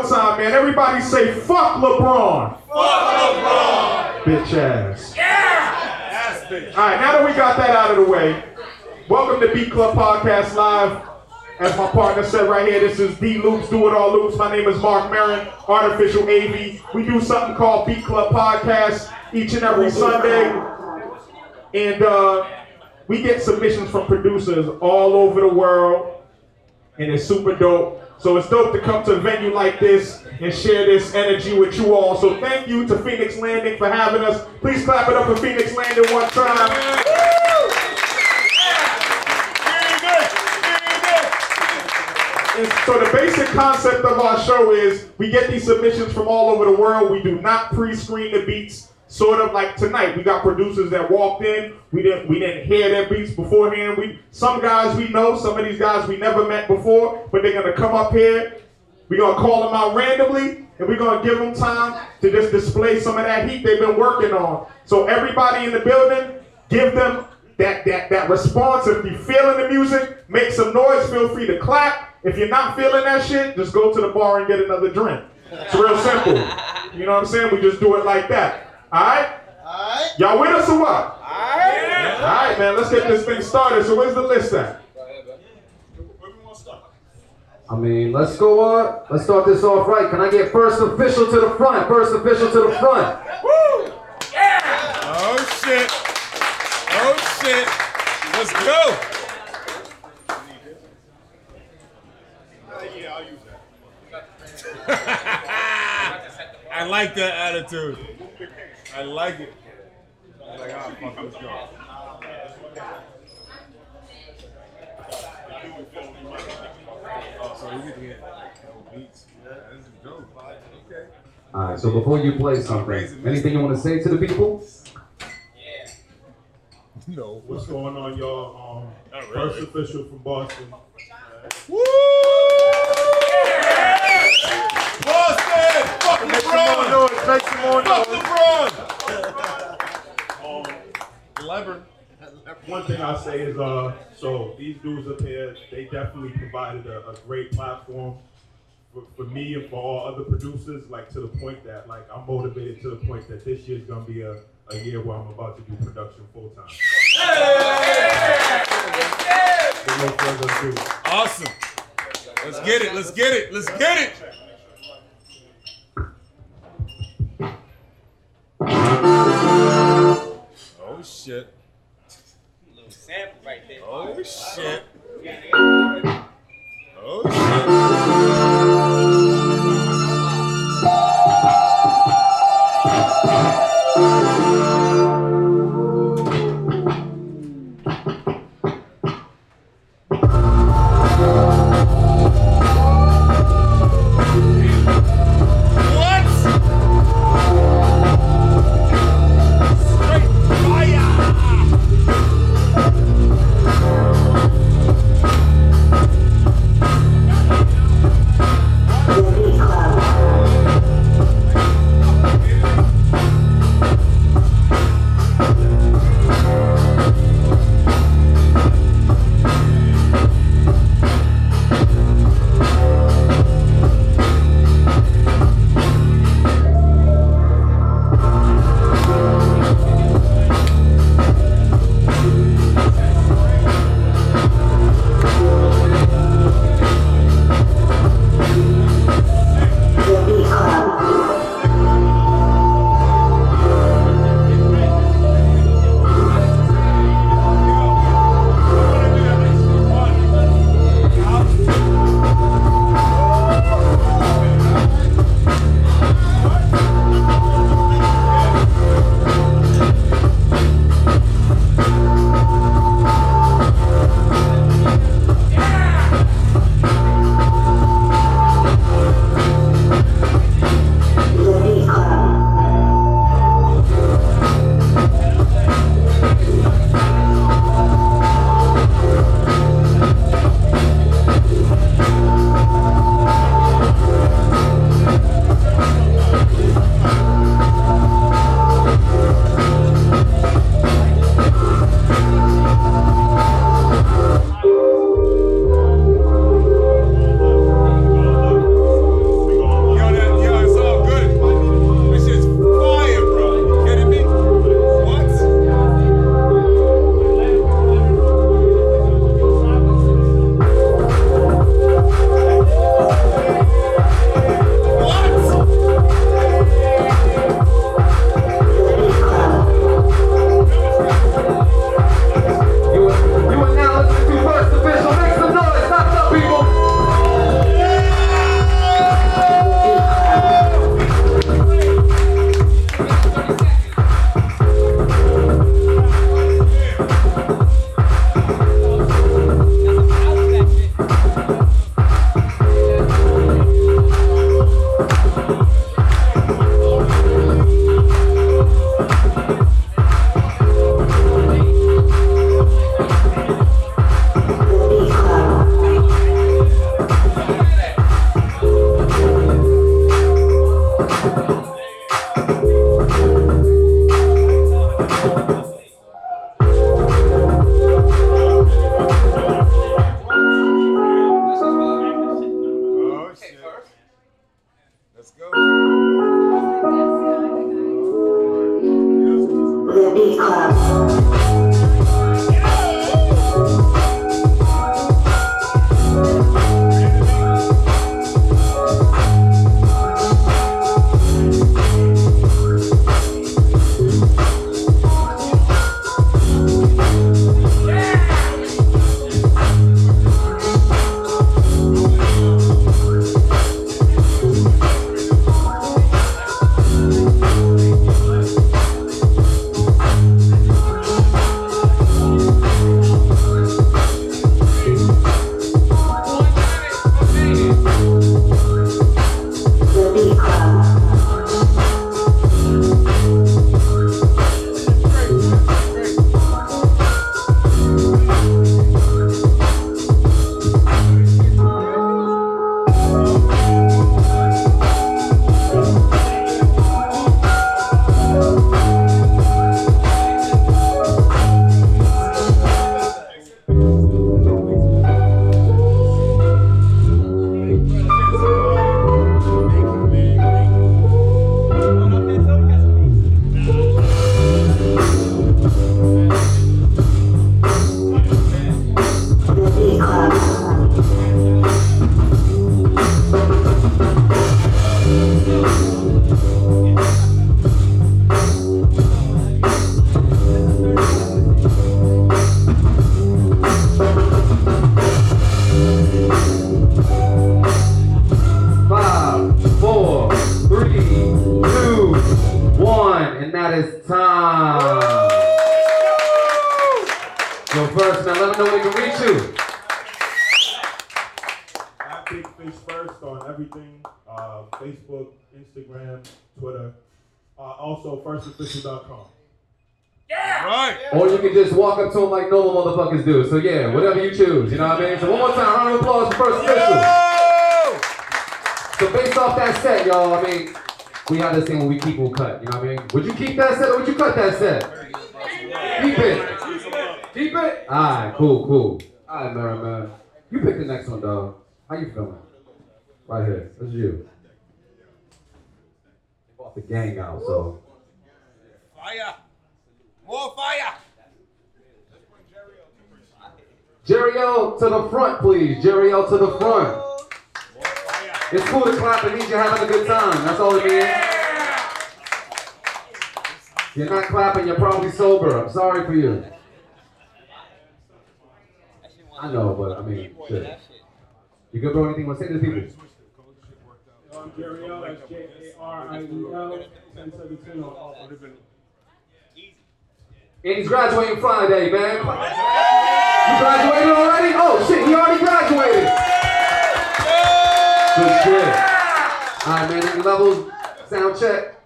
One more time, man. Everybody say fuck LeBron. Fuck LeBron. Bitch ass. Yeah. Ass bitch. All right, now that we got that out of the way, welcome to Beat Club Podcast Live. As my partner said right here, this is D Loops, Do It All Loops. My name is Mark Marin, Artificial AV. We do something called Beat Club Podcast each and every Sunday. And uh, we get submissions from producers all over the world, and it's super dope. So it's dope to come to a venue like this and share this energy with you all. So thank you to Phoenix Landing for having us. Please clap it up for Phoenix Landing one time. So the basic concept of our show is we get these submissions from all over the world. We do not pre-screen the beats. Sort of like tonight, we got producers that walked in. We didn't we didn't hear their beats beforehand. We some guys we know, some of these guys we never met before, but they're gonna come up here. We're gonna call them out randomly, and we're gonna give them time to just display some of that heat they've been working on. So everybody in the building, give them that that that response. If you're feeling the music, make some noise. Feel free to clap. If you're not feeling that shit, just go to the bar and get another drink. It's real simple. You know what I'm saying? We just do it like that. All right? Alright. Y'all with us or what? Alright. All right, man. Let's get this thing started. So where's the list at? I mean, let's go. Uh, let's start this off right. Can I get first official to the front? First official to the front. Woo! Yeah! Oh shit. Oh shit. Let's go. I like that attitude. I like it. I'm like, ah, fuck, let's go. Oh, so you get get like no beats. Yeah, this is dope. Okay. All right. So before you play something, anything you want to say to the people? Yeah. No. What's going on, y'all? Um, Not really. First official from Boston. Woo! Boston! Fuck LeBron! Make some more Fuck noise. LeBron! Um, Lever. One thing I say is, uh, so these dudes up here, they definitely provided a, a great platform for, for me and for all other producers. Like to the point that, like, I'm motivated to the point that this year's gonna be a, a year where I'm about to do production full time. With no further ado. Awesome. Let's get it. Let's get it. Let's get it. Oh shit. Little sample right there. Oh shit. Also, firstofficial.com. Right. Or you can just walk up to him like normal motherfuckers do. So yeah, whatever you choose, you know what I mean? So one more time, round of applause for First Official. Yo! So based off that set, y'all, I mean, we have this thing where we keep will cut, you know what I mean? Would you keep that set or would you cut that set? Keep it. Keep it? Alright, cool, cool. Alright, man, man. You pick the next one, dog. How you feeling? Right here. This is you. Bought the gang out, so. Fire. More fire. Jariel to the front, please. Jariel to the front. It's cool to clap. It means you're having a good time. That's all it means. You're not clapping. You're probably sober. I'm sorry for you. I know, but I mean, shit. You good, bro? Anything you want to say to the people? I'm Jariel. That's J A R I E L. 1017 on all. And he's graduating Friday, man. You graduated already? Oh shit, he already graduated. Good shit. All right, man. Levels? Sound check.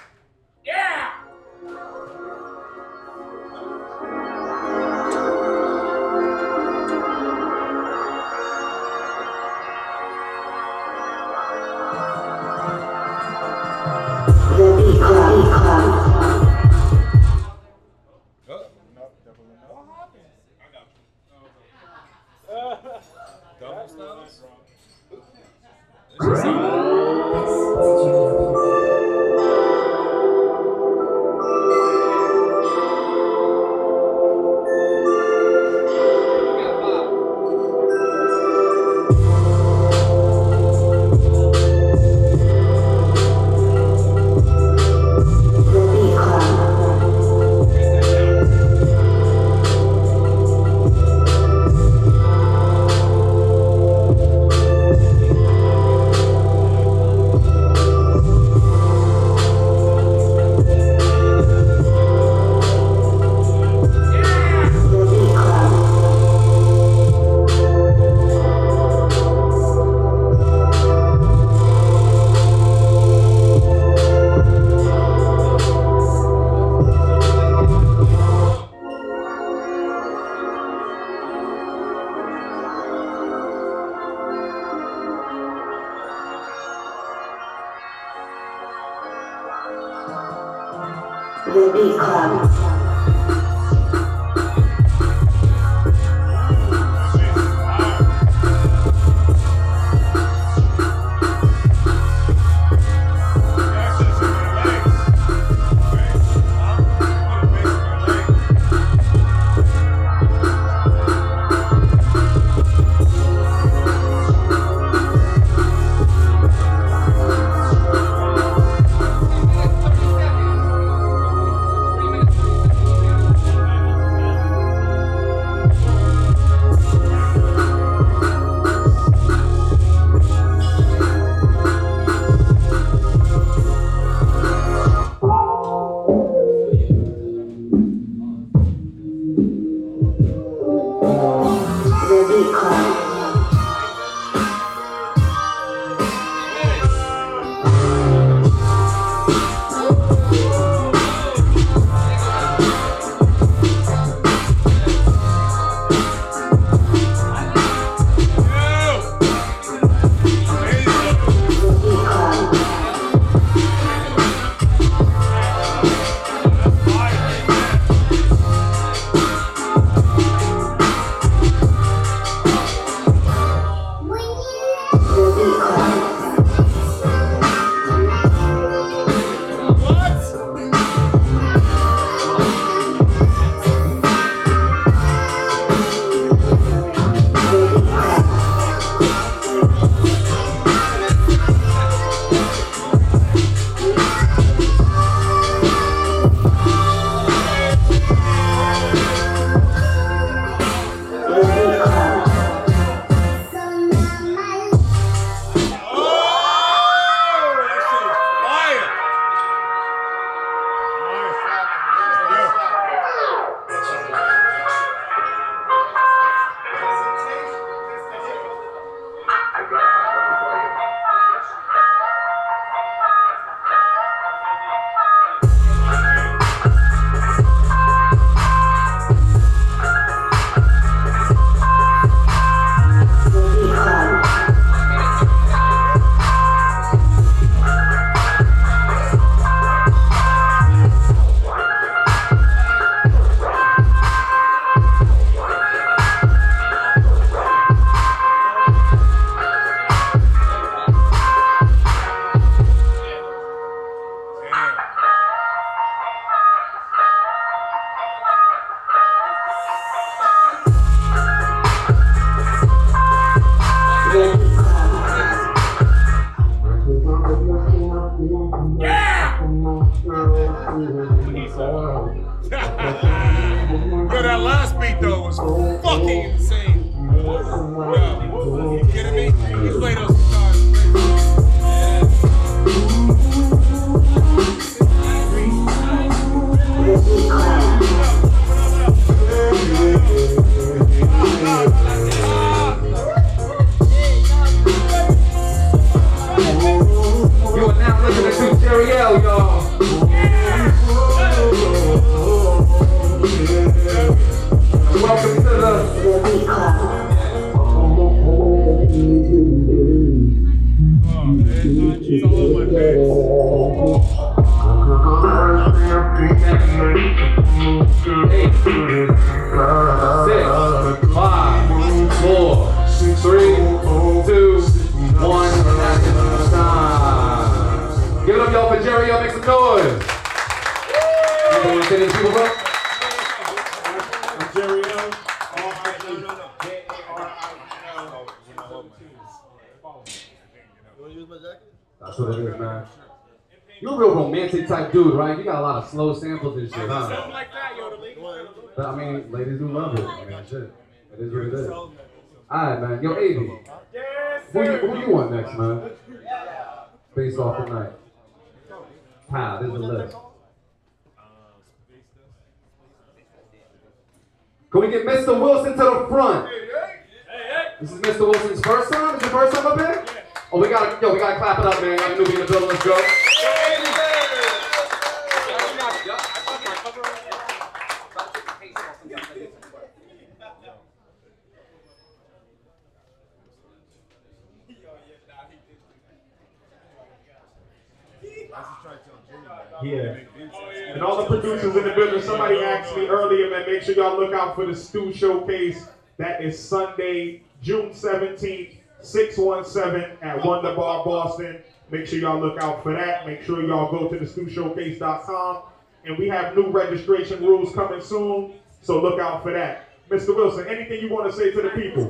The Stew Showcase. That is Sunday, June 17th, 617 at Wonder Bar Boston. Make sure y'all look out for that. Make sure y'all go to the stewshowcase.com. And we have new registration rules coming soon, so look out for that. Mr. Wilson, anything you want to say to the people?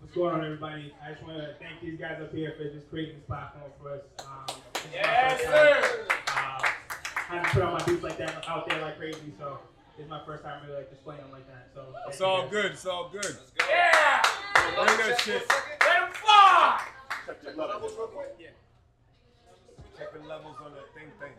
What's going on, everybody? I just want to thank these guys up here for just creating this platform for us. Um, this is my Yes, sir. Uh, I haven't put on my beats like that out there like crazy, so this is my first time really like displaying them like that. So It's all good. It's all good. Yeah! Bring that shit. Let him fly! Check the levels on that thing thing.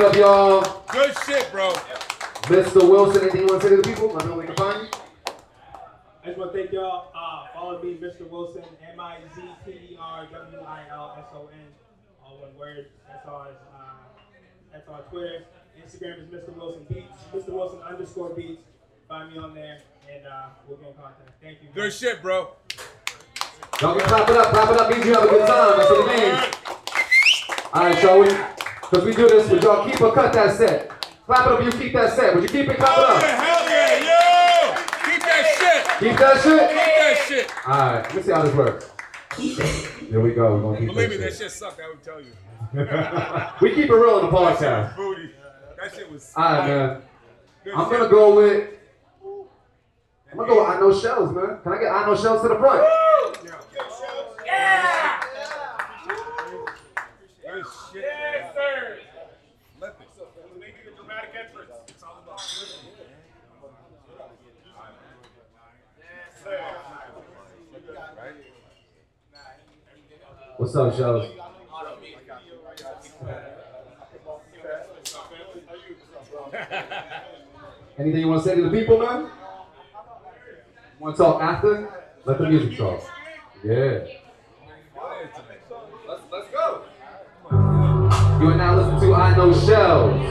It up, y'all. Good shit, bro. Mr. Wilson, anything you want to say to the people? Let me know where we can find you. I just want to thank y'all. Uh, follow me, Mr. Wilson, M I Z T E R W I L S O N, all one word. That's all. It's, uh, that's on Twitter. Instagram is Mr. Wilson Beats, Mr. Wilson underscore Beats. Find me on there, and uh, we'll get in contact. Thank you. Good shit, bro. Y'all can clap it up. Clap it up means you have a good time. That's what it means. All right, shall we? Because we do this, would y'all keep or cut that set? Clap it up, you keep that set. Would you keep it? Clap it Hell up. yeah, hell yeah, yo! Keep that shit! Keep that shit? Keep that shit! All right, let me see how this works. Here we go. We're gonna keep Believe me, that that shit sucked, I would tell you. we keep it real in the That podcast. booty. That shit was. All right, man. Good I'm shit. gonna go with. I'm gonna go with I Know Shellz, man. Can I get I Know Shellz to the front? Yeah! Good shit. Yes, sir. Let it. Making a dramatic entrance. It's all about What's up, Shellz? Anything you want to say to the people, man? Want to talk after? Let the music talk. Yeah. Let's, let's go. You are now listening to I Know Shellz.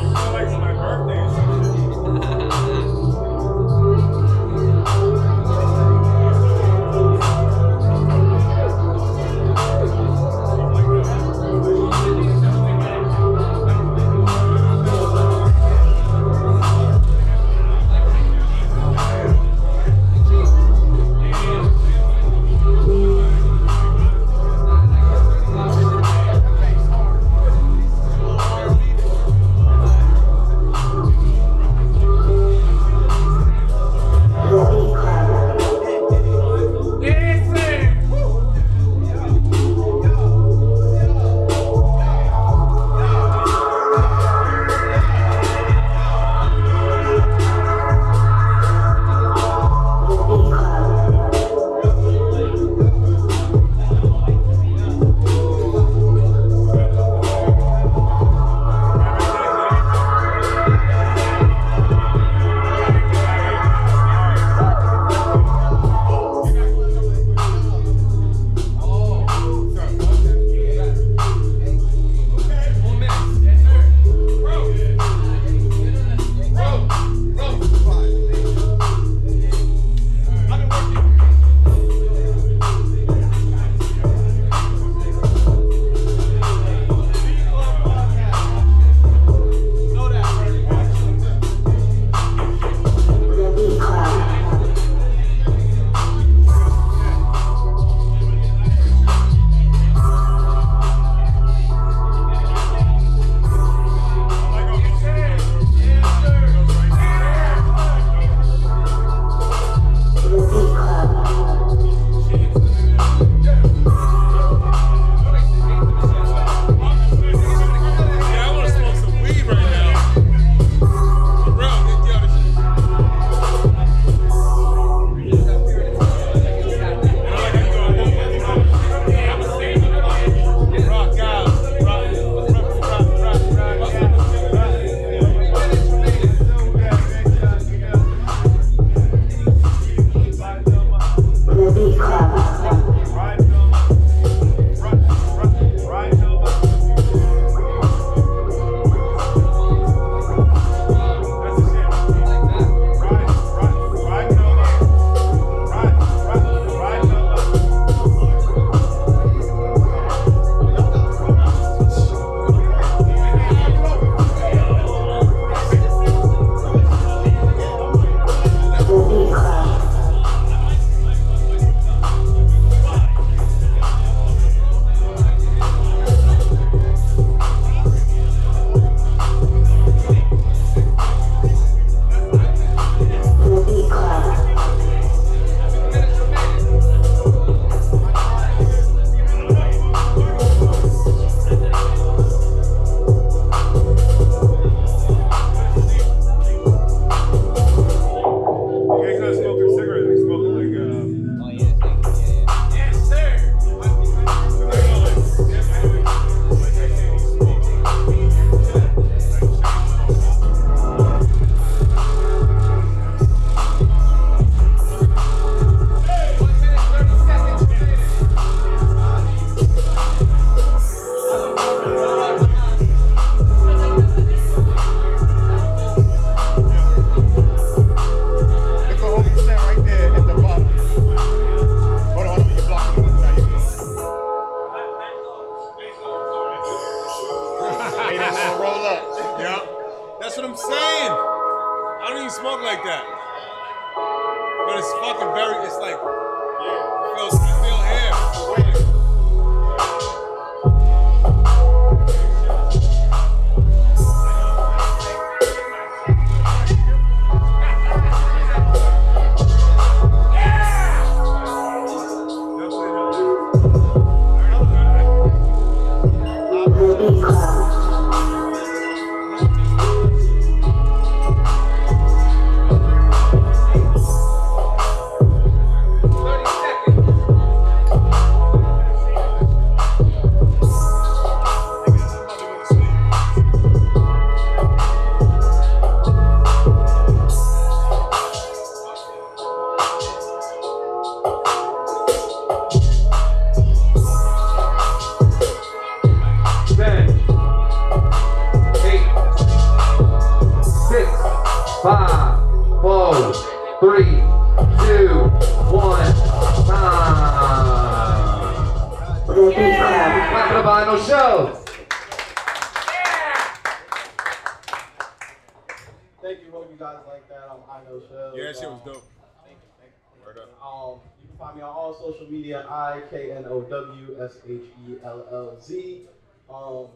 Find me on all social media. I K N O W S H E L L Z. Um,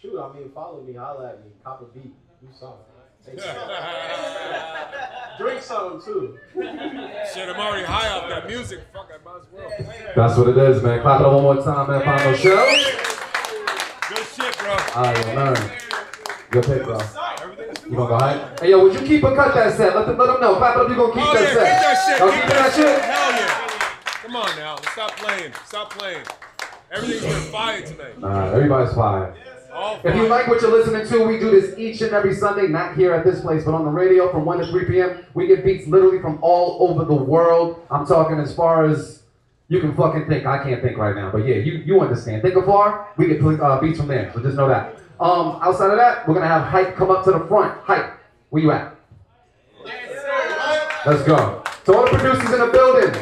shoot, I mean, follow me, holla at me, cop a beat, do something. Drink some too. Shit, I'm already high off that music. Fuck, I might as well. That's what it is, man. Clap it up one more time, man. Vinyl show. Good shit, bro. All right, yo, man. Good pick, bro. You gonna go high? Hey, yo, would you keep or cut that set? Let them, let them know. Clap it up, you gonna keep Oh, that yeah, keep that shit. Y'all Keep keeping that shit. shit? Hell yeah. Come on now. Stop playing. Stop playing. Everything's been fire tonight. Nah, everybody's fine. All If you like what you're listening to, we do this each and every Sunday, not here at this place, but on the radio from 1 to 3 p.m. We get beats literally from all over the world. I'm talking as far as you can fucking think. I can't think right now, but yeah, you, you understand. Think of far, we get uh, beats from there, so just know that. Um, outside of that, we're gonna have Hype come up to the front. Hype, where you at? Let's go. So all the producers in the building,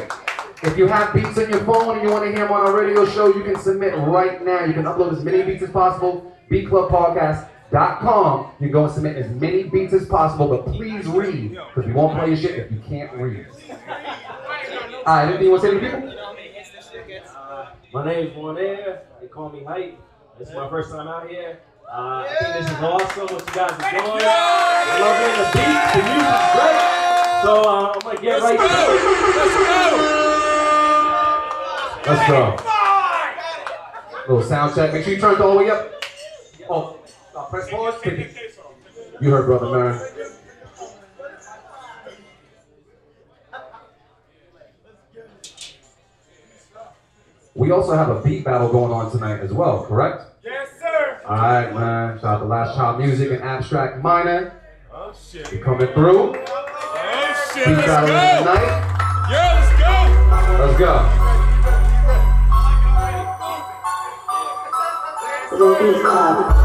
if you have beats on your phone and you want to hear them on our radio show, you can submit right now. You can upload as many beats as possible. BeatClubPodcast.com. You can go and submit as many beats as possible, but please read, because we won't play your shit if you can't read. All right, anything you want to say to the people? My name's Monair. They call me Hype. This is my first time out here. Uh, I think this is awesome what you guys are doing. I love hearing the beat. The music's great. So uh, I'm gonna get Let's right to it. Let's go. Let's go. Little sound check. Make sure you turn it all the way up. Oh, uh, press pause. You heard, brother man. We also have a beat battle going on tonight as well, correct? Yes, sir. All right, man. Shout out to Lastchildmusik and Abstract Minor. Oh shit. You coming through? Oh shit. Let's go. tonight. Yeah, let's go. Let's go. The E Club.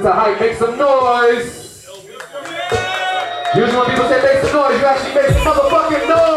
To Hype. Make some noise. Usually when people say make some noise, you actually make some motherfucking noise.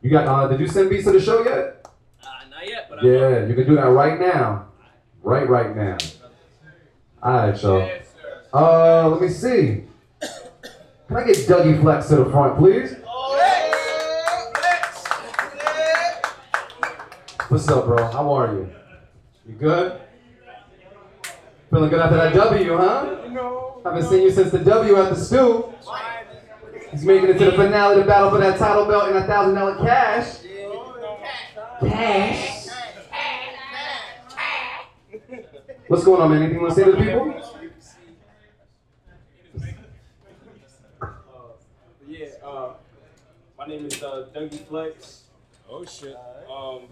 You got, uh, did you send beats to the show yet? Uh, not yet, but Yeah, you can do that right now. Right, right now. Alright, y'all. Uh, let me see. Can I get Duggy Flex to the front, please? What's up, bro? How are you? You good? Feeling good after that W, huh? No. Haven't seen you since the W at the stew. He's making it to the finale to battle for that title belt and a thousand dollar cash. Cash. What's going on, man? Anything you want to say to the people? yeah, uh, my name is uh, Duggy Flex. Oh shit. Um,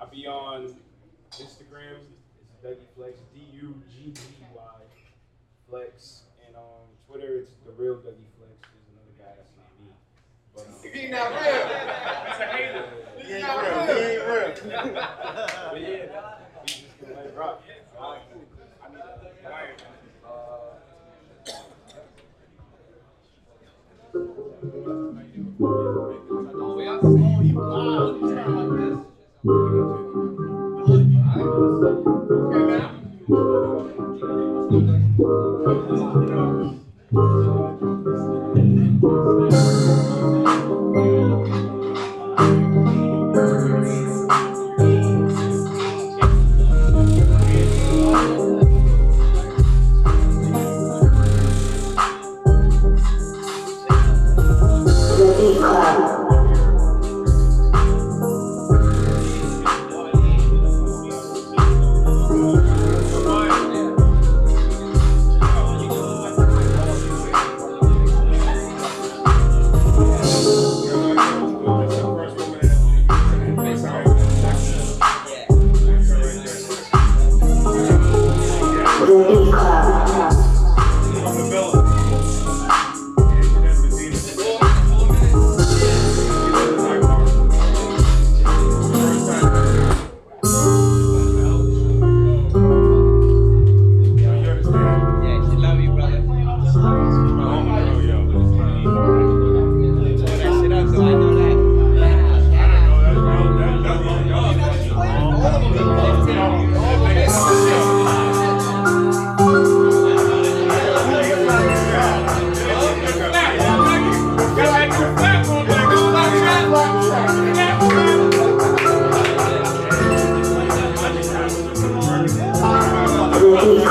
I be on Instagram. It's Duggy Flex, D U G G Y Flex, and on Twitter it's the real Duggy Flex. There's another guy that's not me. But, He not real. That's a hater. He not real. He ain't real. but yeah, we just gonna let it rock. Uh, I need a wire. Uh, The Beat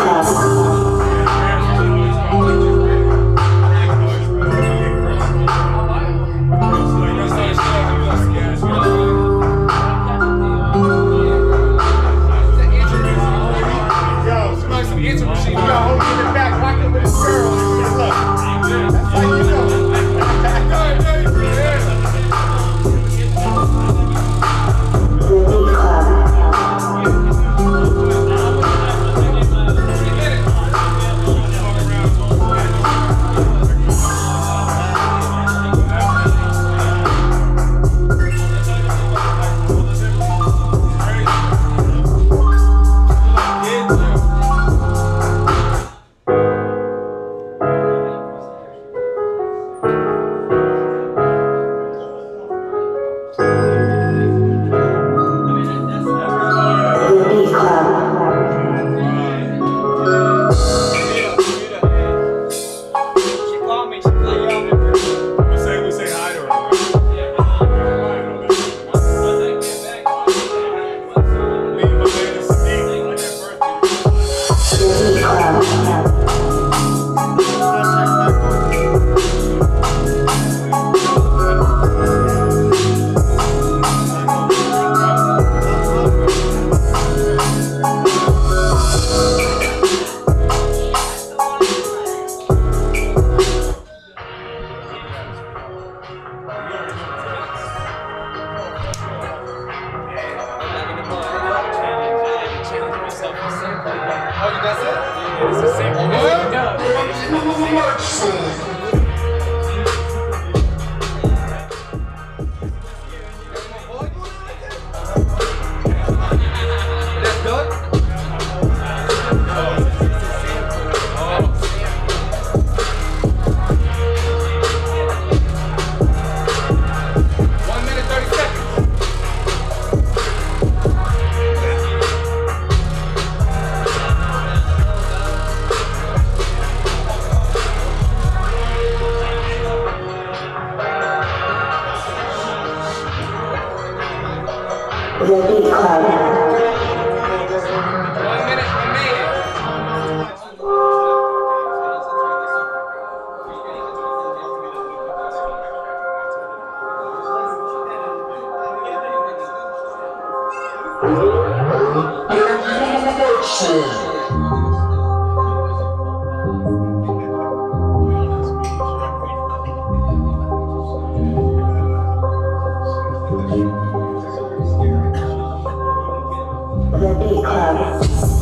The Beat Club.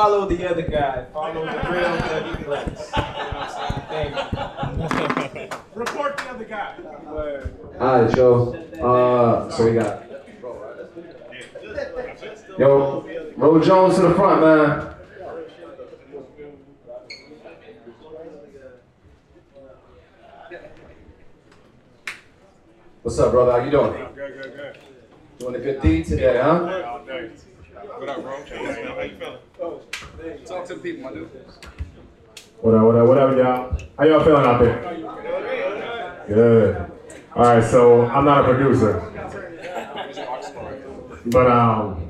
Follow the other guy. Follow the real Duggy Flex. You know what I'm saying? Thank you. Report the other guy. All right, show. Uh, so we got. Yo, Ro Jones to the front, man. What's up, brother? How you doing? Good, good, good. Doing a good deed today, huh? All day. What up, bro? How you feeling? Talk to the people, my dude. What up, what up, what up, y'all? How y'all feeling out there? Good. All right, so I'm not a producer, but um,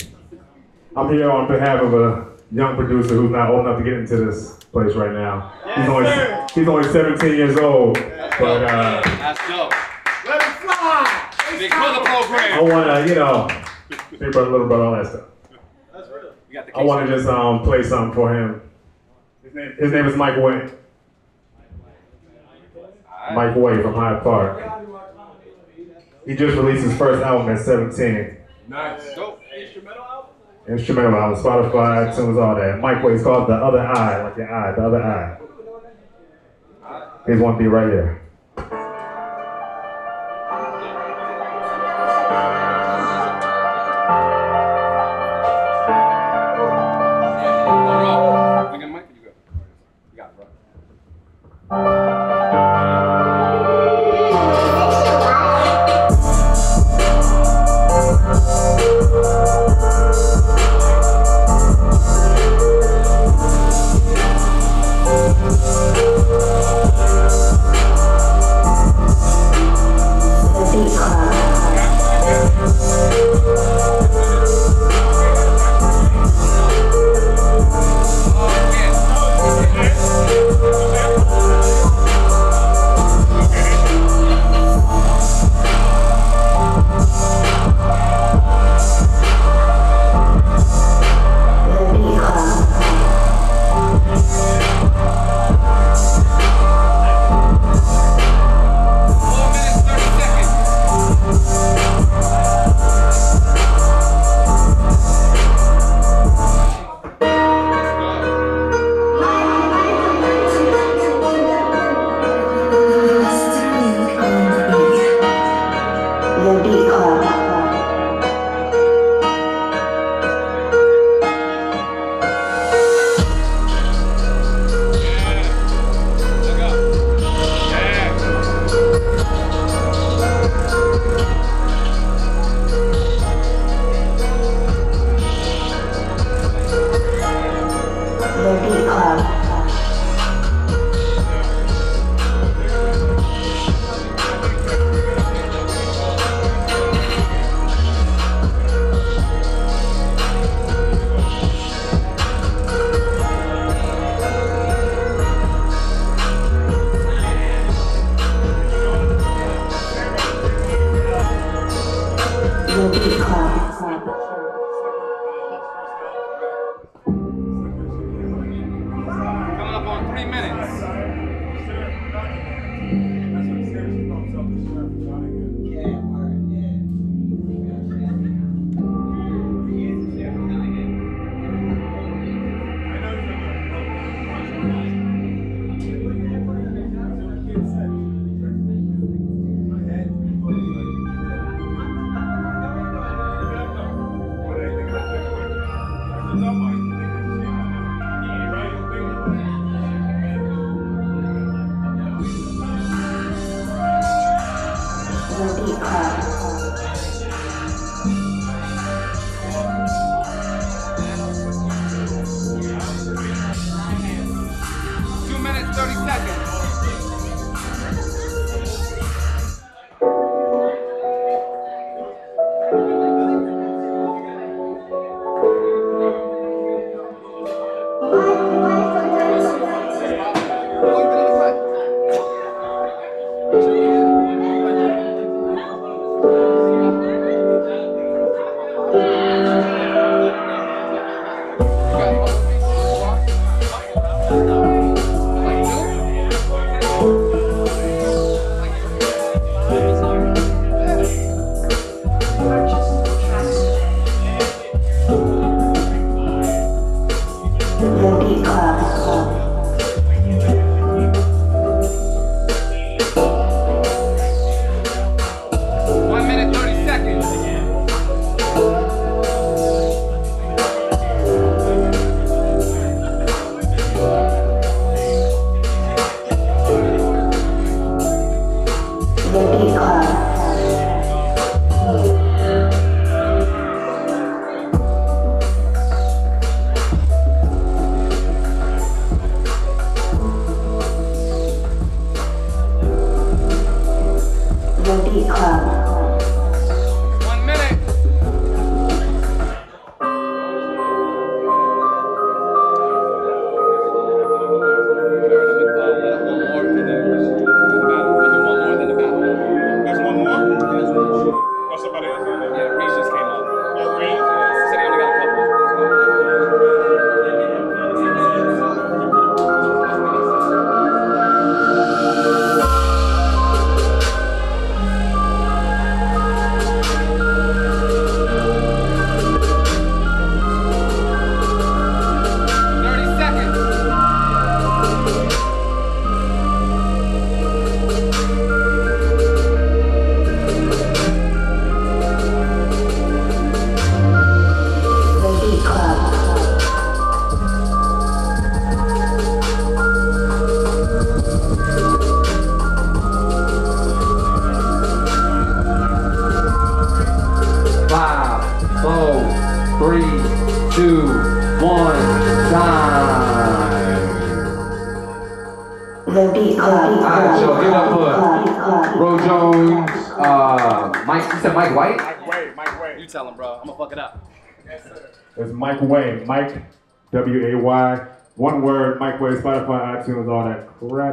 I'm here on behalf of a young producer who's not old enough to get into this place right now. He's only he's only 17 years old, but uh, That's dope. Let him fly. Big brother program. I want to, you know, big brother, little brother, all that stuff. You got the I want to just um play something for him. His name, his name is Mike Way. Mike Way from Hyde Park. He just released his first album at 17. Nice. Dope. Instrumental album, Spotify, iTunes, all that. Mike Way is called The Other Eye, like your eye, the other eye. He's gonna be right here.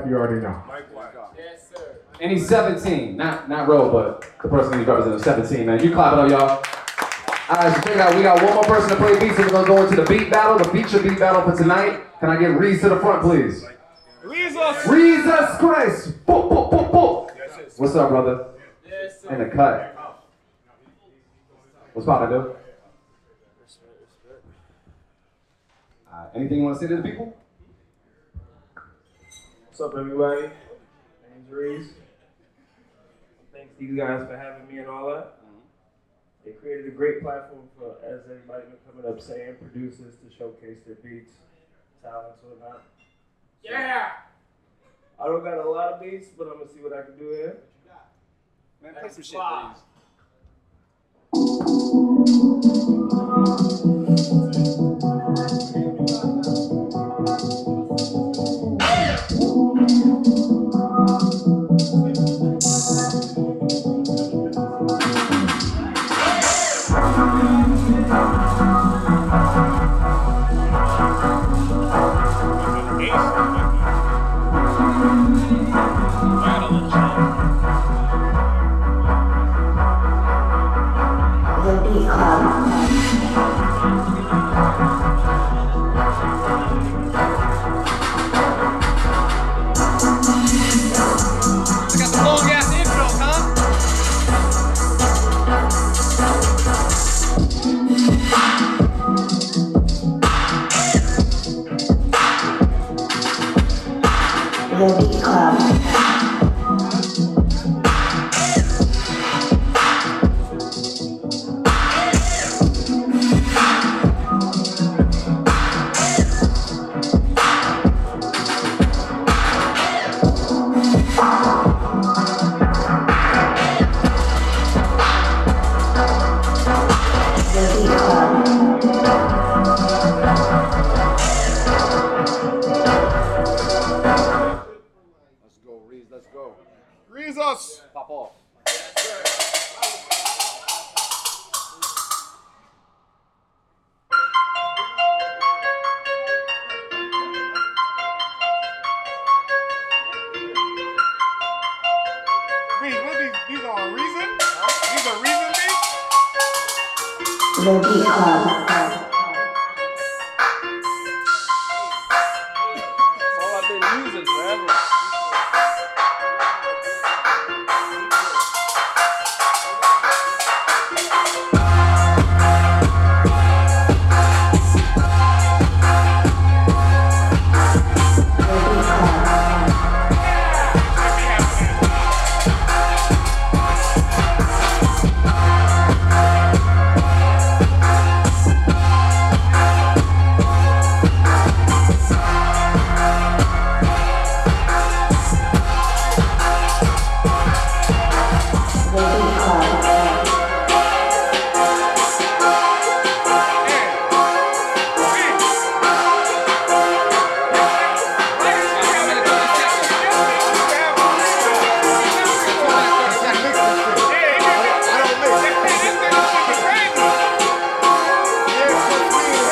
That you already know. Mike Wade. Yes, sir. And he's 17. Not not Ro, but the person he's representing 17, man. You clap it up, y'all. Alright, so check it out. We got one more person to play beats, and we're gonna go into the beat battle, the feature beat battle for tonight. Can I get Reese to the front, please? Jesus. Jesus Christ! Boop, boop, boop, boop. What's up, brother? Yes, sir. In the cut. What's poppin', dude? Uh, anything you want to say to the people? What's up, everybody? My name's Reese. Thanks to you guys for having me and all that. They created a great platform for, as everybody been coming up saying, producers to showcase their beats, talents, whatnot. Yeah. I don't got a lot of beats, but I'm gonna see what I can do here. Man, play some shit, please.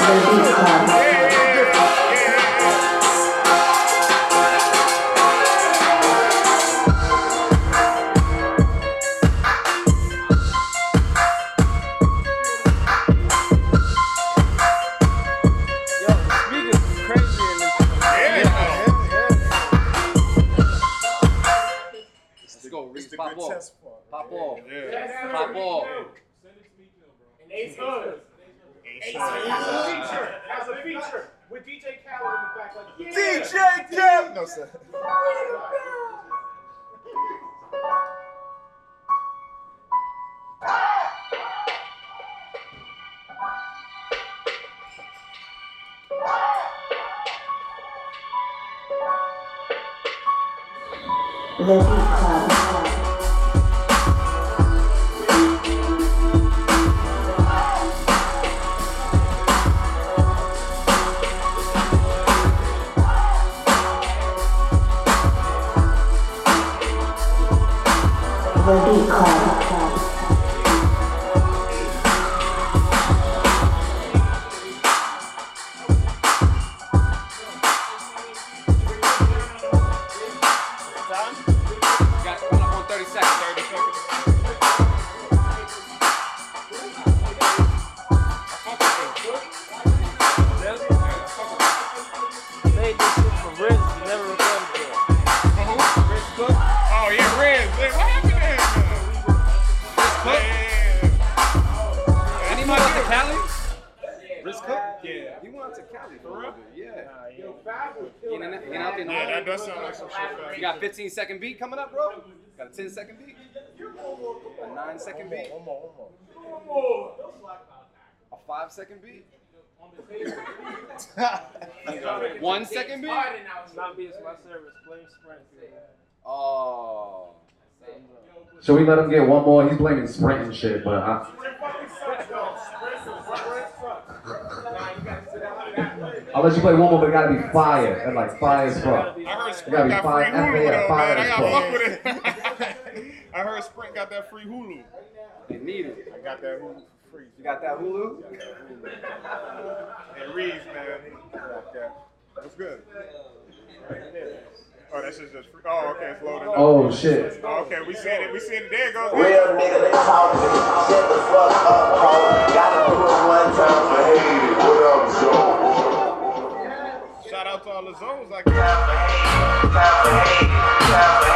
The Beat Club. Shit. You got 15 second beat coming up, bro? Got a 10 second beat? A 9 second beat? One more, one more. A 5 second beat? One second beat? Not being my service, blame Sprint. Oh. Should we let him get one more? He's blaming Sprint and shit, but I, I'll let you play one more, but it gotta be fire. And like fire as fuck. I heard It gotta Sprint be got free fire. Hulu Yeah, though, fire man. I as gotta fuck. fuck with it. I heard Sprint got that free Hulu. They need it. I got that Hulu for free. You got that Hulu? And Reeves, man, he got that. What's good? Oh, that shit's just free. Oh, okay, it's loaded up. Oh shit. Oh, okay, we seeing it. We seeing it. There it goes. Real nigga, they talking. Shut the fuck up, ho. Gotta do it one time for hey, what up, Joe? Shout out to all the zones I got.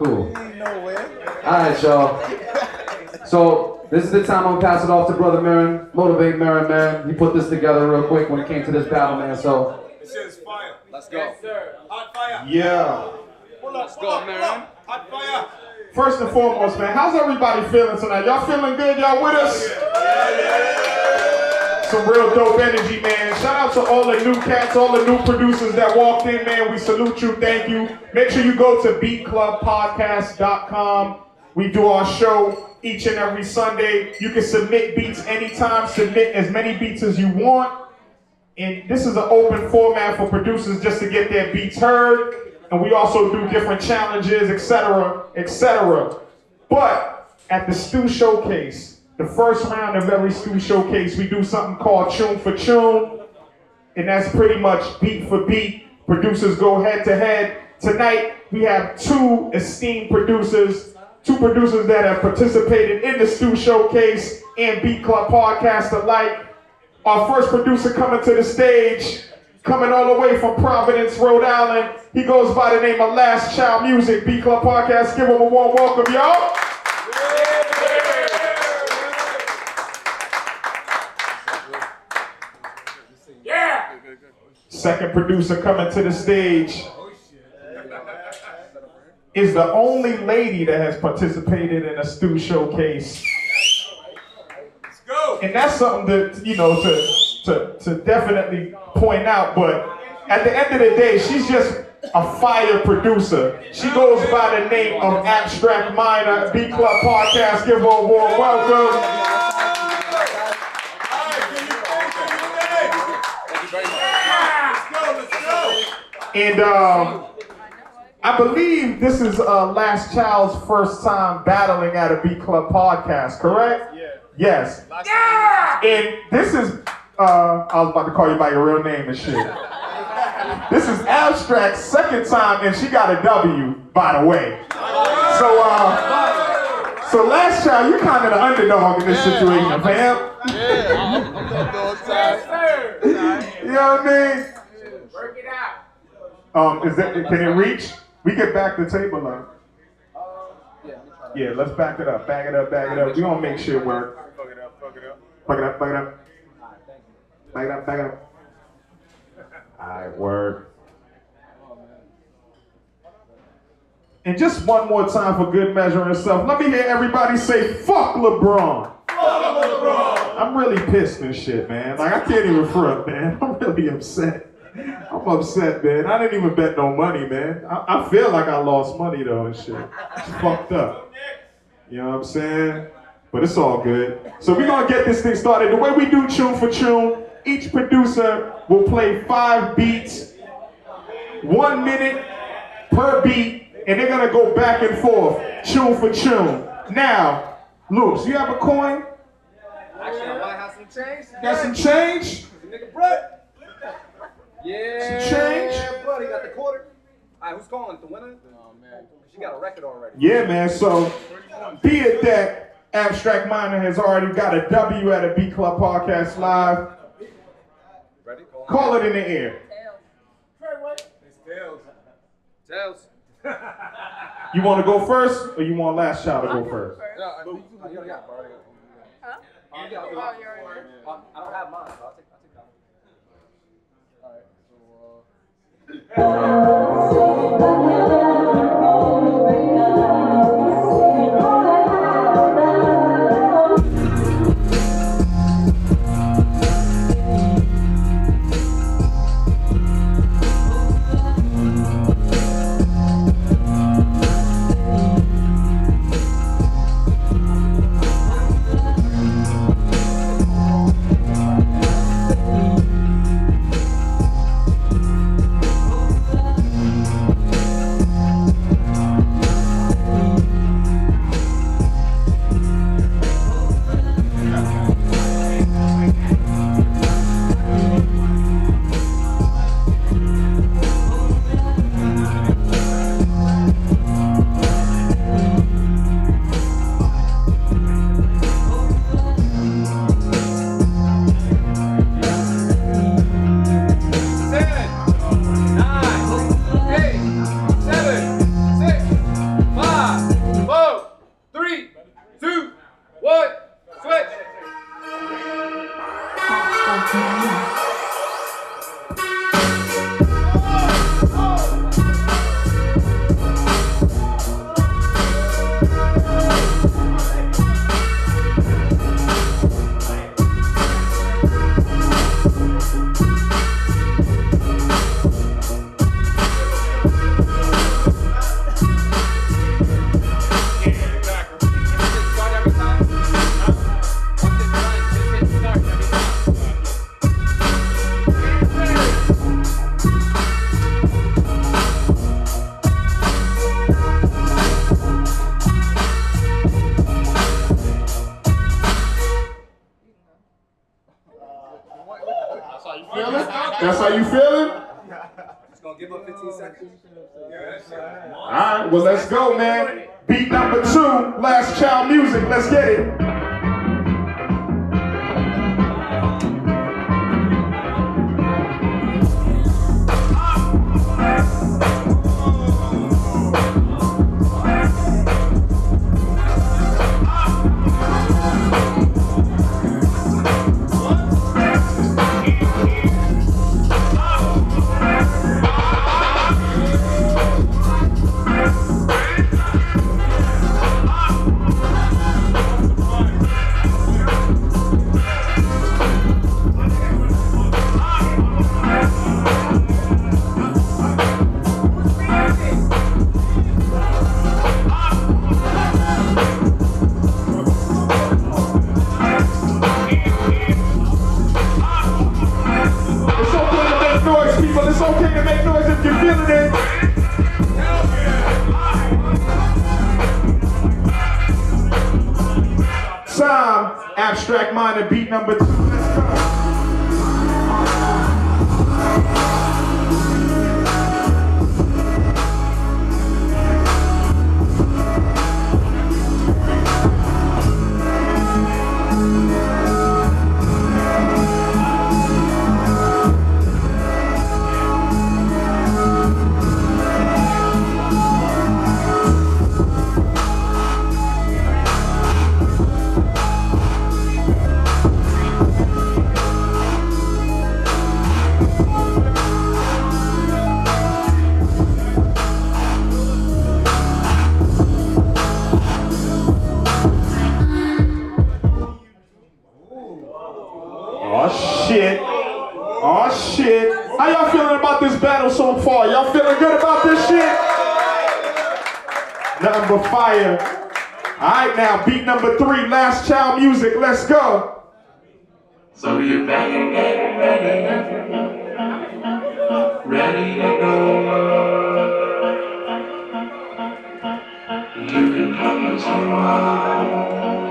Alright, cool. Alright, y'all. So, this is the time I'm gonna pass it off to Brother Marin. Motivate Marin, man. He put this together real quick when it came to this battle, man. So, This shit's fire. Let's go. Hot fire. Yeah. Pull up, Let's pull go, up, pull up. Hot fire. First and foremost, man, how's everybody feeling tonight? Y'all feeling good? Y'all with us? Some real dope energy, man. Shout out to all the new cats, all the new producers that walked in, man. We salute you. Thank you. Make sure you go to beatclubpodcast.com. We do our show each and every Sunday. You can submit beats anytime, submit as many beats as you want. And this is an open format for producers just to get their beats heard. And we also do different challenges, etc., etc. But at the Stew Showcase, the first round of every Stew Showcase, we do something called Tune for Tune. And that's pretty much beat for beat. Producers go head to head. Tonight, we have two esteemed producers, two producers that have participated in the Stew Showcase and Beat Club podcast alike. Our first producer coming to the stage, coming all the way from Providence, Rhode Island. He goes by the name of Last Child Music, Beat Club Podcast. Give him a warm welcome, y'all. Second producer coming to the stage is the only lady that has participated in a stew showcase. Let's go. And that's something that, you know, to, to, to definitely point out. But at the end of the day, she's just a fire producer. She goes by the name of Abstract Minor, Beat Club Podcast. Give her a warm welcome. Thank you very much. Let's go. Let's go. And um, I believe this is uh, Last Child's first time battling at a Beat Club Podcast, correct? Yeah. Yes. Time And this is, uh, I was about to call you by your real name and shit. This is Abstract's second time, and she got a W, by the way. So, uh, So last child, you kind of the underdog in this situation, fam. Yeah, I'm, I'm that dog side. You know what I mean? Work it out. Um, is that can it reach? We get back the table up. Yeah, let's back it up. Back it up. Back it up. We gonna make shit work. Fuck it up, fuck it up. Back it up. Back it up. Back up. Back up. All right, word. And just one more time for good measure and stuff. Let me hear everybody say fuck LeBron. "fuck LeBron." I'm really pissed and shit, man. Like I can't even front, man. I'm really upset. I'm upset, man. I didn't even bet no money, man. I, I feel like I lost money though and shit. It's fucked up. You know what I'm saying? But it's all good. So we're gonna get this thing started. The way we do tune for tune, each producer will play five beats, one minute per beat, and they're gonna go back and forth, tune for tune. Now, Lewis, you have a coin? Actually, I might have some change. Got some change? Nigga, Brett. Yeah. Some change? Buddy, got the quarter. All right, who's calling? The winner? Oh, man. She got a record already. Yeah, man. So, be it that Abstract Minor has already got a W at a Beat Club Podcast Live, Ready? Call, call it in the air. It's Tails. Tails. You want to go first, or you want last shot to go first? Yeah, I think you already got it, bro. Huh? Oh, you got it. You already did? Uh, I don't have mine, so I'll take, I'll take that one. Alright, so, Ten, But fire. All right, now beat number three, Lastchildmusik. Let's go. So you back again, ready, ready to go. You can come as you are.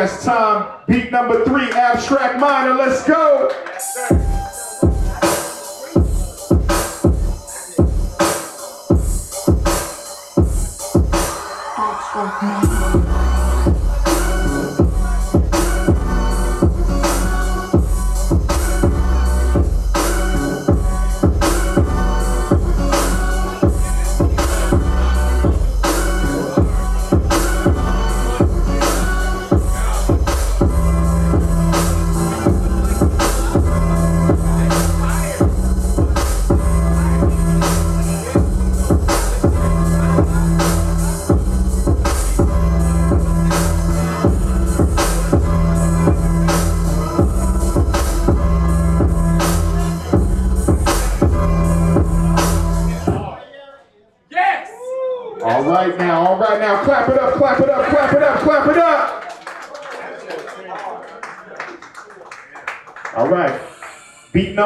That's time. Beat number three, abstract minor. Let's go. All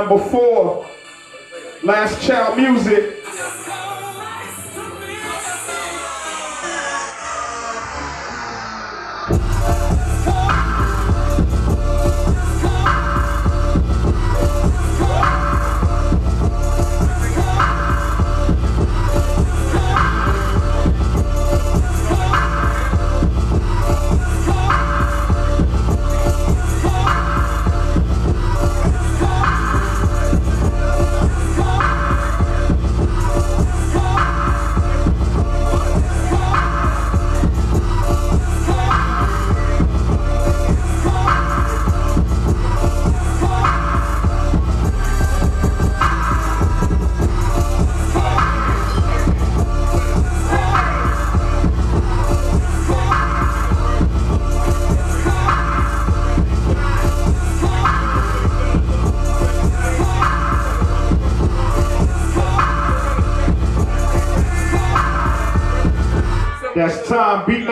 number four, Lastchildmusik.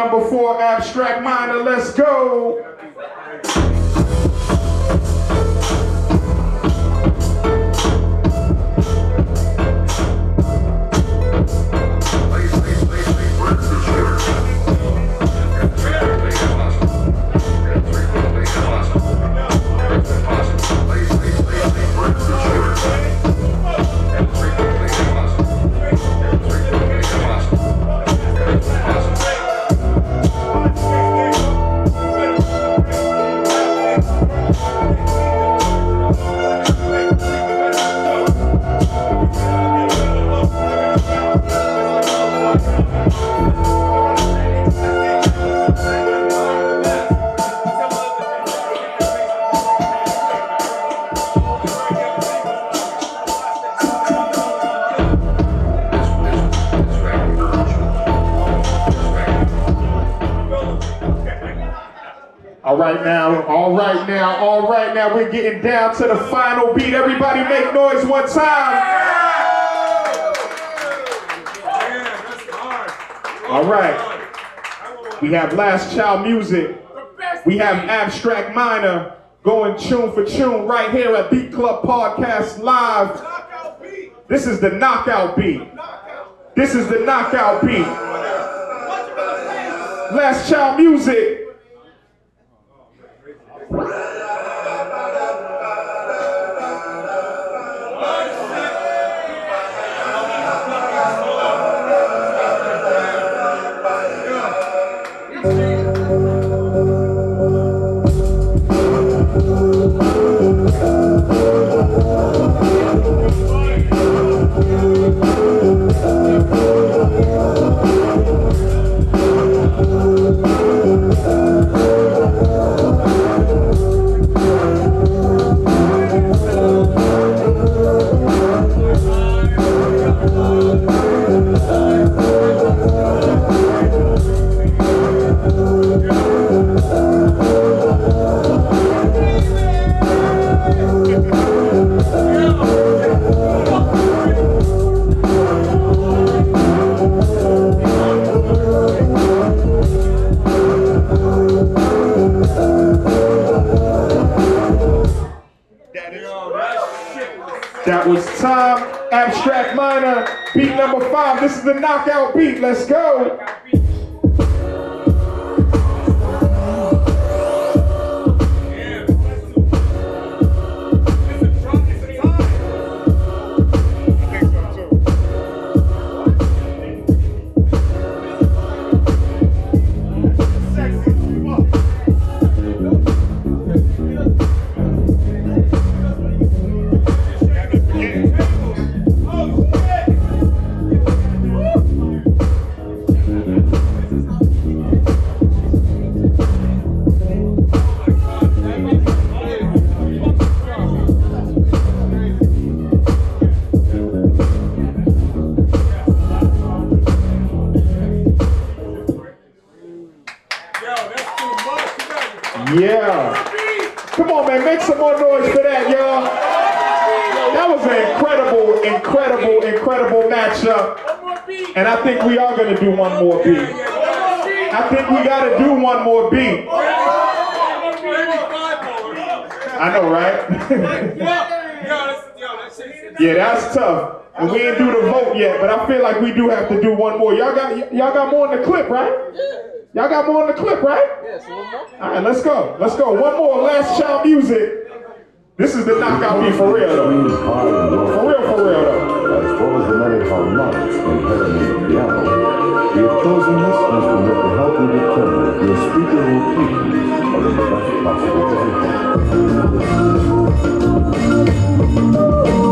Number four, abstract minor. Let's go. Getting down to the final beat. Everybody make noise one time. All right. We have Lastchildmusik. We have Abstract Minor going tune for tune right here at Beat Club Podcast Live. This is the knockout beat. This is the knockout beat. Lastchildmusik. The knockout beat. Let's go. Yeah, that's tough. And we ain't do the vote yet, but I feel like we do have to do one more. Y'all got y'all got more in the clip, right? Y'all got more in the clip, right? All right, let's go. Let's go. One more. Lastchildmusik. This is the knockout beat for real, though. For real, for real, though. As well as the many harmonics inherent in the piano, we have chosen this instrument to help you determine if your speaker locations are in the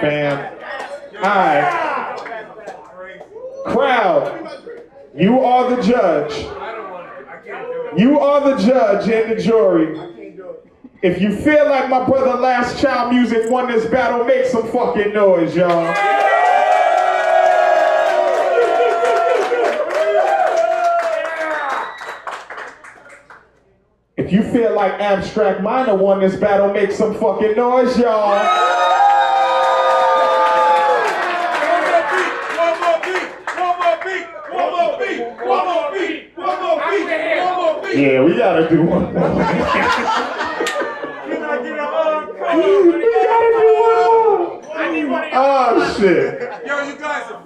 fam. Alright. Crowd, you are the judge. You are the judge and the jury. If you feel like my brother Lastchildmusik won this battle, make some fucking noise, y'all. If you feel like Abstract Minor won this battle, make some fucking noise, y'all. Yeah, we gotta do one more. Uh, we gotta do one more. Oh shit. Yo, you guys are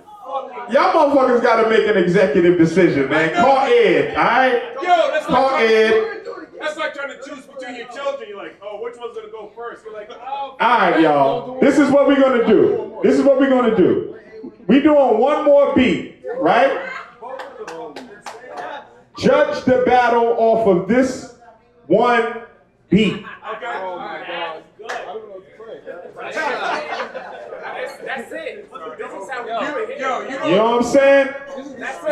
Y'all motherfuckers gotta make an executive decision, man. Call Ed, alright? Yo, that's Call like Ed. That's like trying to choose between your children. You're like, oh, which one's gonna go first? You're like, oh. Alright, y'all. This is what we're gonna do. This is what we're gonna do. We doing one more beat, right? Judge the battle off of this one beat. That's it. This is how we it. Yo, You know what I'm saying?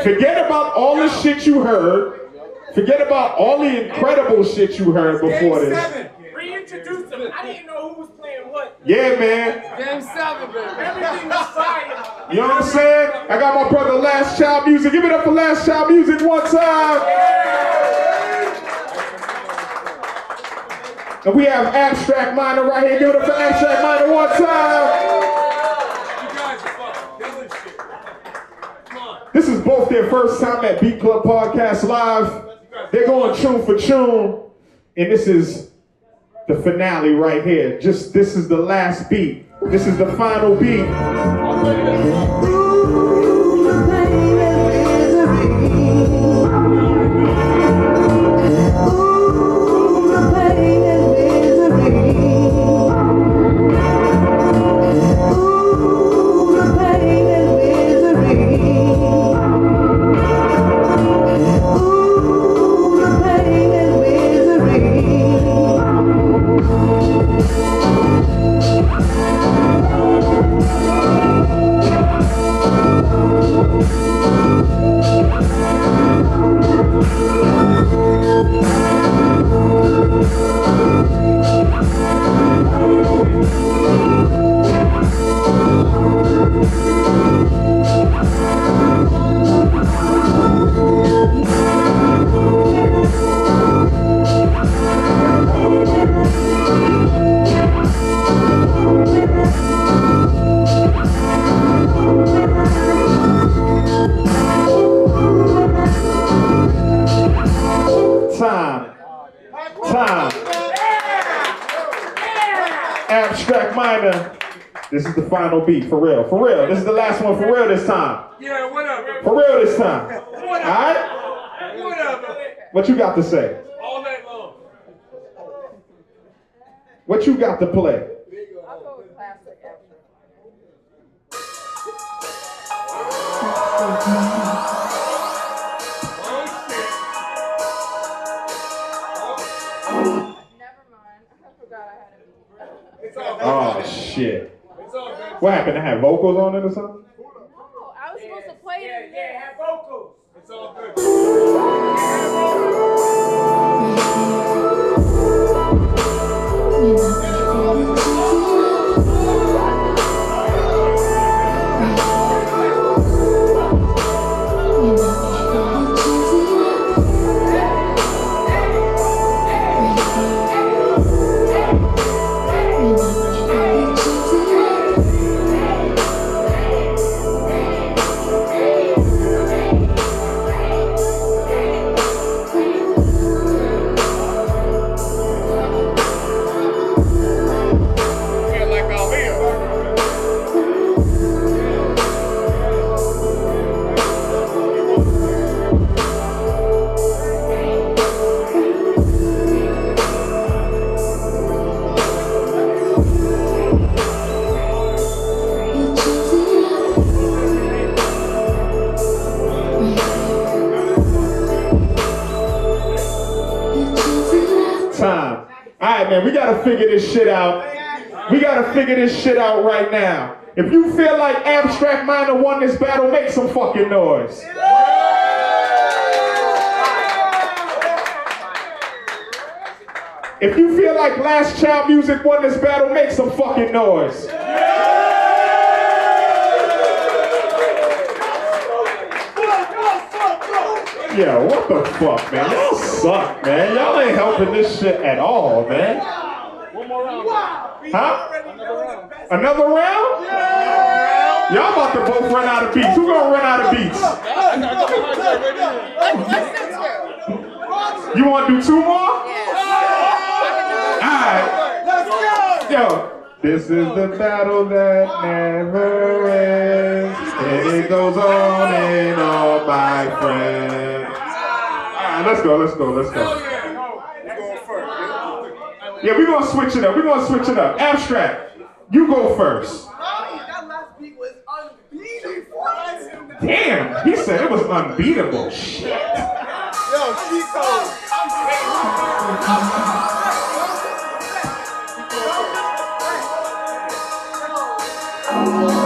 Forget about all the shit you heard. Forget about all the incredible shit you heard before this. Reintroduce them. I didn't know who was playing what. Yeah, man. Game seven, baby. Everything was fire. You know what I'm saying? I got my brother Lastchildmusik. Give it up for Lastchildmusik one time. And we have Abstract Minor right here. Give it up for Abstract Minor one time. This is both their first time at Beat Club Podcast Live. They're going tune for tune. And this is the finale right here. Just this is the last beat. This is the final beat. Time. Beat, for real. For real. This is the last one, for real this time. Yeah, what up? For real this time. What Alright? What up? What you got to say? All night long. What you got to play? Oh What happened? I had vocals on it or something? No, I was supposed to play it. Yeah, yeah, have vocals. It's all good. Feel this shit out right now. If you feel like Abstract Minor won this battle, make some fucking noise. If you feel like Lastchildmusik won this battle, make some fucking noise. Yeah, what the fuck, man? Y'all suck, man. Y'all ain't helping this shit at all, man. One more round. Huh? Another round? Yeah. Y'all about to both run out of beats. Who gonna run out of beats? You wanna do two more? Yeah. Alright. Let's go. Yo, this is the battle that never ends. And it goes on and on, my friend. Alright, let's go, let's go, let's go. Yeah, we're gonna switch it up. We're gonna switch it up. Abstract, you go first. That last beat was unbeatable. Damn, he said it was unbeatable. Shit. Yo, Chico. Time.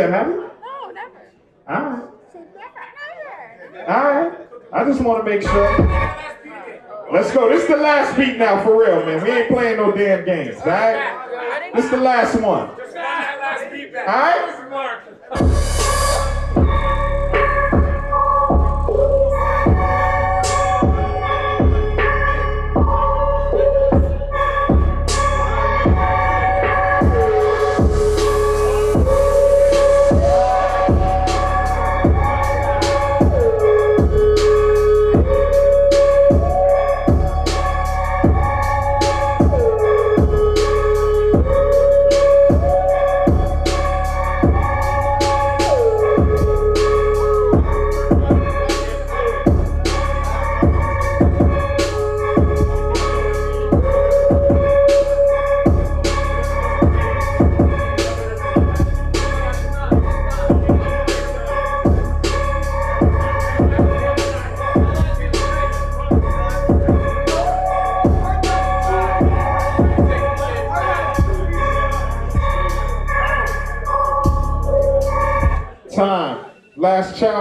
Run out of beats yet, have you? No, never. All right. Never. All right. I just want to make sure. Let's go. This is the last beat now, for real, man. We ain't playing no damn games, all right? This is the last one. All right?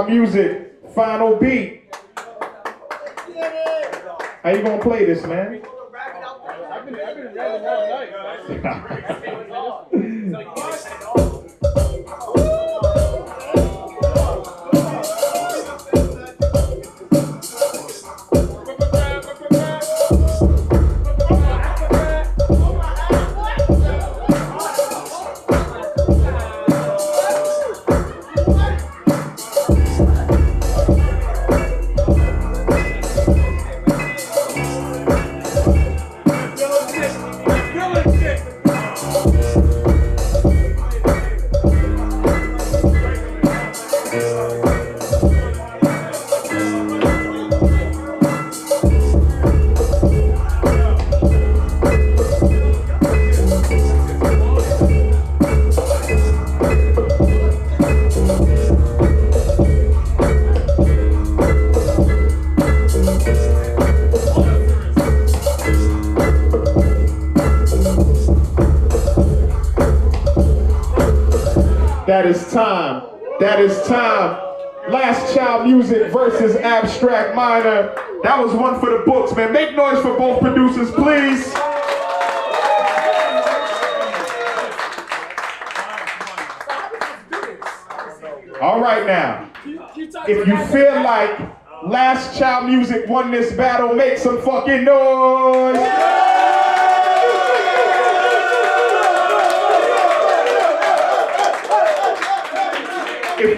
Music. Final beat. How you gonna play this, man? That was one for the books, man. Make noise for both producers, please. All right now. If you feel like Lastchildmusik won this battle, make some fucking noise.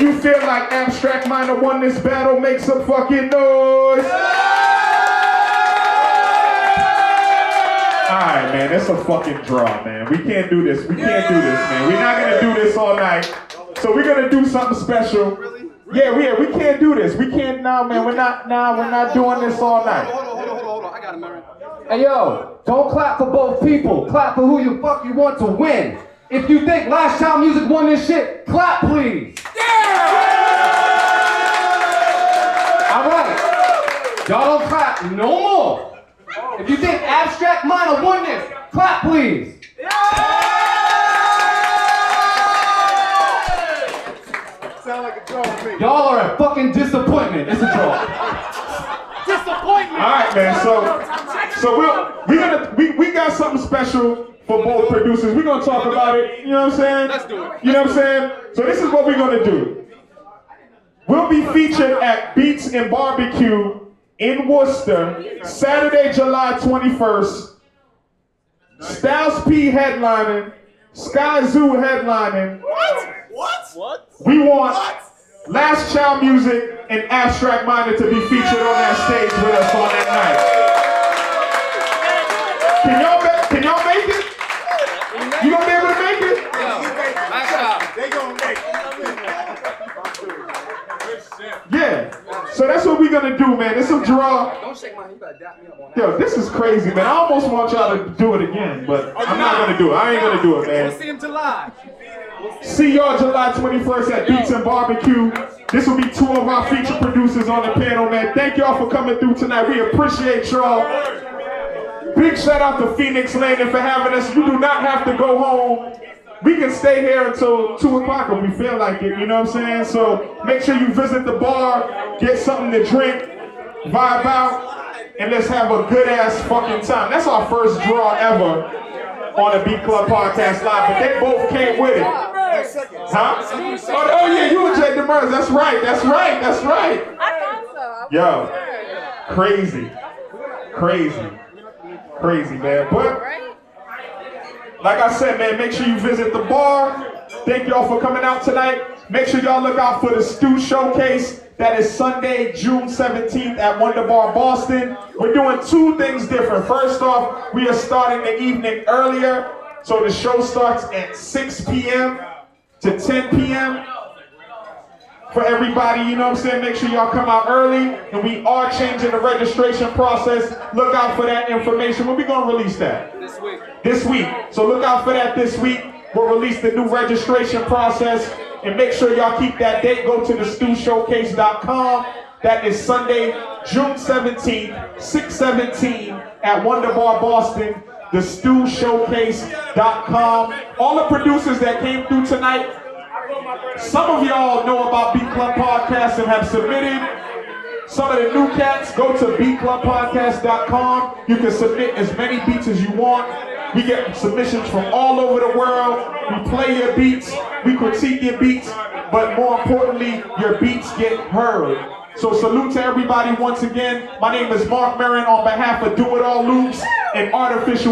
If you feel like Abstract Minor won this battle, make some fucking noise. Alright, man, it's a fucking draw, man. We can't do this. We can't do this, man. We're not gonna do this all night. So we're gonna do something special. Yeah, we, yeah, we can't do this. We can't now, man. We're not now. We're not doing this all night. Hold on, hold on, hold on, I got it, Mary. Hey yo, don't clap for both people. Clap for who you fuck you want to win. If you think Lastchildmusik won this shit, clap please. All right. Y'all don't clap no more. If you think Abstract Minor won this, clap please. Sound like a draw to me. Y'all are a fucking disappointment. It's a draw. Disappointment. All right, man. So, so we'll we gonna we, we got something special for both producers. We're gonna talk about it. You know what I'm saying? Let's do it. You know what I'm saying? So this is what we're gonna do. We'll be featured at Beats and Barbecue in Worcester, Saturday, July 21st. Styles P headlining, Skyzoo headlining. What? What? What? We want Lastchildmusik and Abstract Minor to be featured on that stage with us on that night. Can y'all can y'all make it? You gonna be able to make it? They gonna make Yeah. So that's what we're gonna do, man. It's a draw. Don't shake my hand. You gotta dap me up on Yo, this is crazy, man. I almost want y'all to do it again, but I'm not gonna do it. I ain't gonna do it, We'll man. see July. See y'all July 21st at Beats and Barbecue. This will be two of our feature producers on the panel, man. Thank y'all for coming through tonight. We appreciate y'all. Big shout out to Phoenix Landing for having us. You do not have to go home. We can stay here until 2 o'clock if we feel like it, you know what I'm saying? So make sure you visit the bar, get something to drink, vibe out, and let's have a good ass fucking time. That's our first draw ever on the Beat Club Podcast Live, but they both came with it. Huh? Oh, oh yeah, you and Jay Demers. That's right. That's right. That's right. I thought so. Yo, crazy, crazy, crazy, man. But like I said, man, make sure you visit the bar. Thank y'all for coming out tonight. Make sure y'all look out for the Stew Showcase. That is Sunday, June 17th at Wonder Bar Boston. We're doing two things different. First off, we are starting the evening earlier. So the show starts at 6 p.m. to 10 p.m. For everybody, you know what I'm saying? Make sure y'all come out early. And we are changing the registration process. Look out for that information. When we gonna release that? This week. this week. So look out for that this week. We'll release the new registration process and make sure y'all keep that date. Go to the stewshowcase.com. That is Sunday, June 17th, 617 at Wonder Bar Boston. The stewshowcase.com. All the producers that came through tonight, some of y'all know about Beat Club Podcast and have submitted. Some of the new cats, go to beatclubpodcast.com. You can submit as many beats as you want. We get submissions from all over the world. We play your beats, we critique your beats, but more importantly, your beats get heard. So salute to everybody once again. My name is Mark Marin on behalf of Do It All Loops and Artificial